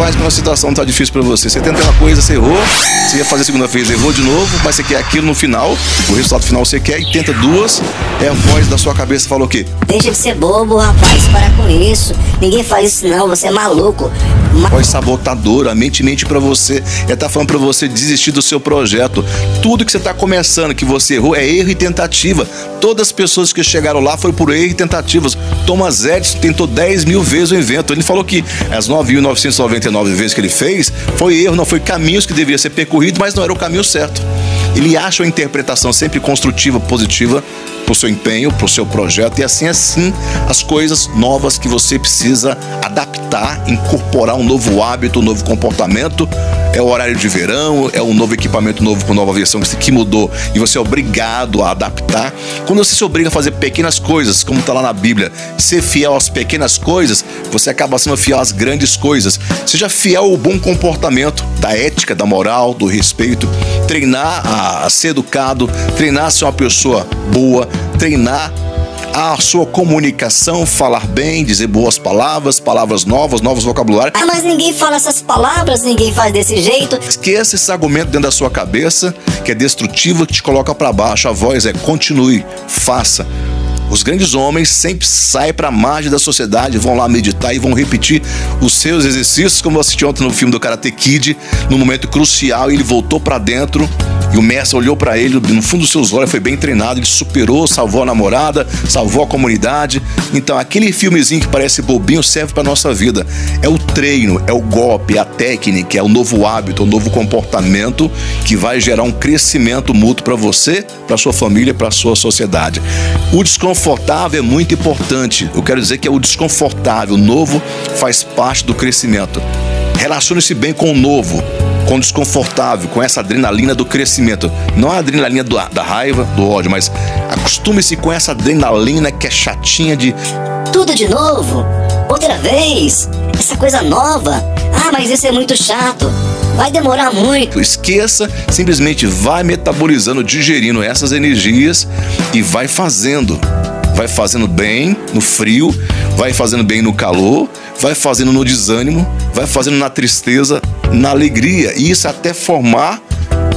faz quando a situação tá difícil para você? Você tenta uma coisa, você errou, você ia fazer a segunda vez, errou de novo, mas você quer aquilo no final, o resultado final você quer e tenta duas, é a voz da sua cabeça falou o quê? Deixa de ser bobo, rapaz, para com isso. Ninguém faz isso não, você é maluco. Voz sabotadora, mente mente para você, é tá falando para você desistir do seu projeto. Tudo que você tá começando, que você errou, é erro e tentativa. Todas as pessoas que chegaram lá foram por erro e tentativas. Thomas Edison tentou 10 mil vezes o invento. Ele falou que as 9.999 vezes que ele fez foi erro, não foi caminhos que devia ser percorrido, mas não era o caminho certo. Ele acha a interpretação sempre construtiva, positiva para o seu empenho, para o seu projeto e assim assim as coisas novas que você precisa adaptar, incorporar um novo hábito, um novo comportamento. É o horário de verão, é um novo equipamento novo com nova versão que mudou e você é obrigado a adaptar. Quando você se obriga a fazer pequenas coisas, como está lá na Bíblia, ser fiel às pequenas coisas, você acaba sendo fiel às grandes coisas. Seja fiel ao bom comportamento, da ética, da moral, do respeito, treinar a, ser educado, treinar a ser uma pessoa boa, treinar a sua comunicação, falar bem, dizer boas palavras, palavras novas, novos vocabulários. Ah, mas ninguém fala essas palavras, ninguém faz desse jeito. Esqueça esse argumento dentro da sua cabeça que é destrutivo, que te coloca para baixo. A voz é continue, faça. Os grandes homens sempre saem para a margem da sociedade, vão lá meditar e vão repetir os seus exercícios, como eu assisti ontem no filme do Karate Kid, no momento crucial, ele voltou para dentro e o mestre olhou para ele, no fundo dos seus olhos, foi bem treinado, ele superou, salvou a namorada, salvou a comunidade. Então, aquele filmezinho que parece bobinho serve para nossa vida. É o treino, é o golpe, é a técnica, é o novo hábito, o novo comportamento que vai gerar um crescimento mútuo para você, para sua família, para sua sociedade. O desconfortável é muito importante. Eu quero dizer que é o desconfortável, o novo faz parte do crescimento. Relacione-se bem com o novo com desconfortável, com essa adrenalina do crescimento. Não a adrenalina do, da raiva, do ódio, mas acostume-se com essa adrenalina que é chatinha de. Tudo de novo? Outra vez? Essa coisa nova? Ah, mas isso é muito chato. Vai demorar muito. Esqueça, simplesmente vai metabolizando, digerindo essas energias e vai fazendo. Vai fazendo bem no frio, vai fazendo bem no calor, vai fazendo no desânimo, vai fazendo na tristeza, na alegria. E isso até formar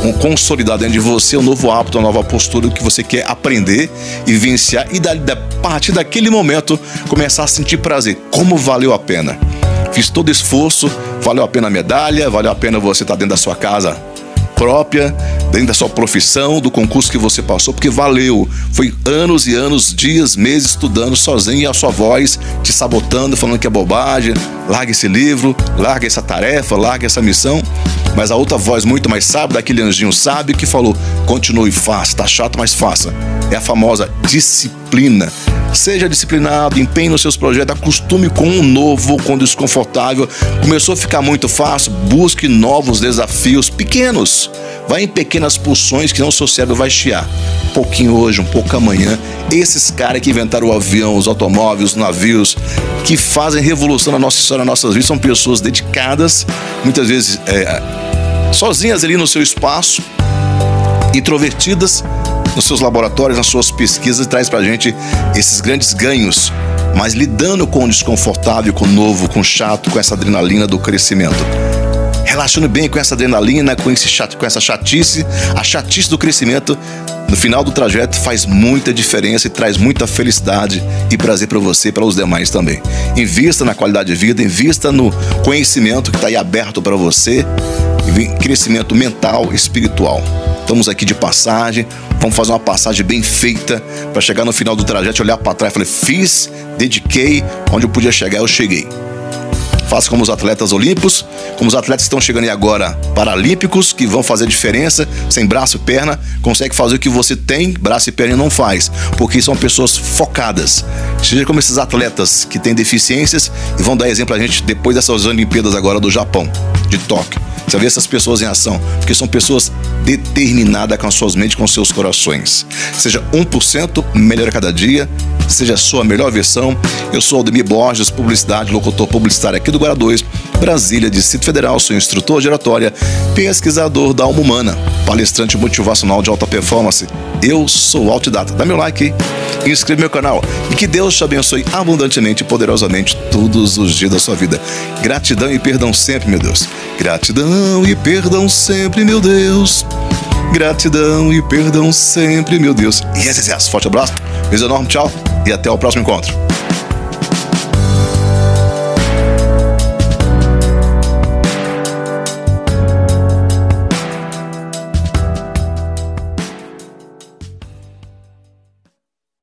um consolidar dentro de você um novo hábito, uma nova postura que você quer aprender e vivenciar e da, da partir daquele momento começar a sentir prazer. Como valeu a pena? Fiz todo esforço, valeu a pena a medalha, valeu a pena você estar dentro da sua casa própria, dentro da sua profissão, do concurso que você passou, porque valeu. Foi anos e anos, dias, meses estudando sozinho e a sua voz te sabotando, falando que é bobagem. Larga esse livro, larga essa tarefa, larga essa missão. Mas a outra voz muito mais sábia, daquele anjinho sábio que falou: continue, faça, tá chato, mas faça. É a famosa disciplina. Seja disciplinado, empenhe nos seus projetos, acostume com o novo, com o desconfortável. Começou a ficar muito fácil, busque novos desafios pequenos. Vai em pequenas pulsões que não seu cérebro vai chiar. Um pouquinho hoje, um pouco amanhã. Esses caras que inventaram o avião, os automóveis, os navios, que fazem revolução na nossa história, nas nossas vidas, são pessoas dedicadas, muitas vezes é, sozinhas ali no seu espaço, introvertidas, nos seus laboratórios, nas suas pesquisas e traz pra gente esses grandes ganhos, mas lidando com o desconfortável, com o novo, com o chato, com essa adrenalina do crescimento. Relacione bem com essa adrenalina, com, esse chat, com essa chatice, a chatice do crescimento. No final do trajeto faz muita diferença e traz muita felicidade e prazer para você e para os demais também. Invista na qualidade de vida, invista no conhecimento que está aí aberto para você, crescimento mental e espiritual. Estamos aqui de passagem, vamos fazer uma passagem bem feita para chegar no final do trajeto, olhar para trás e falar: fiz, dediquei, onde eu podia chegar, eu cheguei. Faça como os atletas olímpicos, como os atletas que estão chegando aí agora paralímpicos, que vão fazer diferença, sem braço e perna, consegue fazer o que você tem, braço e perna não faz, porque são pessoas focadas. Seja como esses atletas que têm deficiências e vão dar exemplo a gente depois dessas Olimpíadas agora do Japão, de Tóquio. Você vê essas pessoas em ação, porque são pessoas determinadas com as suas mentes, com seus corações. Seja 1% melhor a cada dia, seja a sua melhor versão. Eu sou Aldemir Borges, publicidade, locutor publicitário aqui do Guará 2, Brasília, Distrito Federal, sou instrutor de oratória, pesquisador da alma humana, palestrante motivacional de alta performance. Eu sou Altidata. Dá meu like aí, inscreve meu canal e que Deus te abençoe abundantemente e poderosamente todos os dias da sua vida. Gratidão e perdão sempre, meu Deus. Gratidão e perdão sempre, meu Deus. Gratidão e perdão sempre, meu Deus. E yes, yes, yes. Forte abraço, beijo enorme, tchau e até o próximo encontro.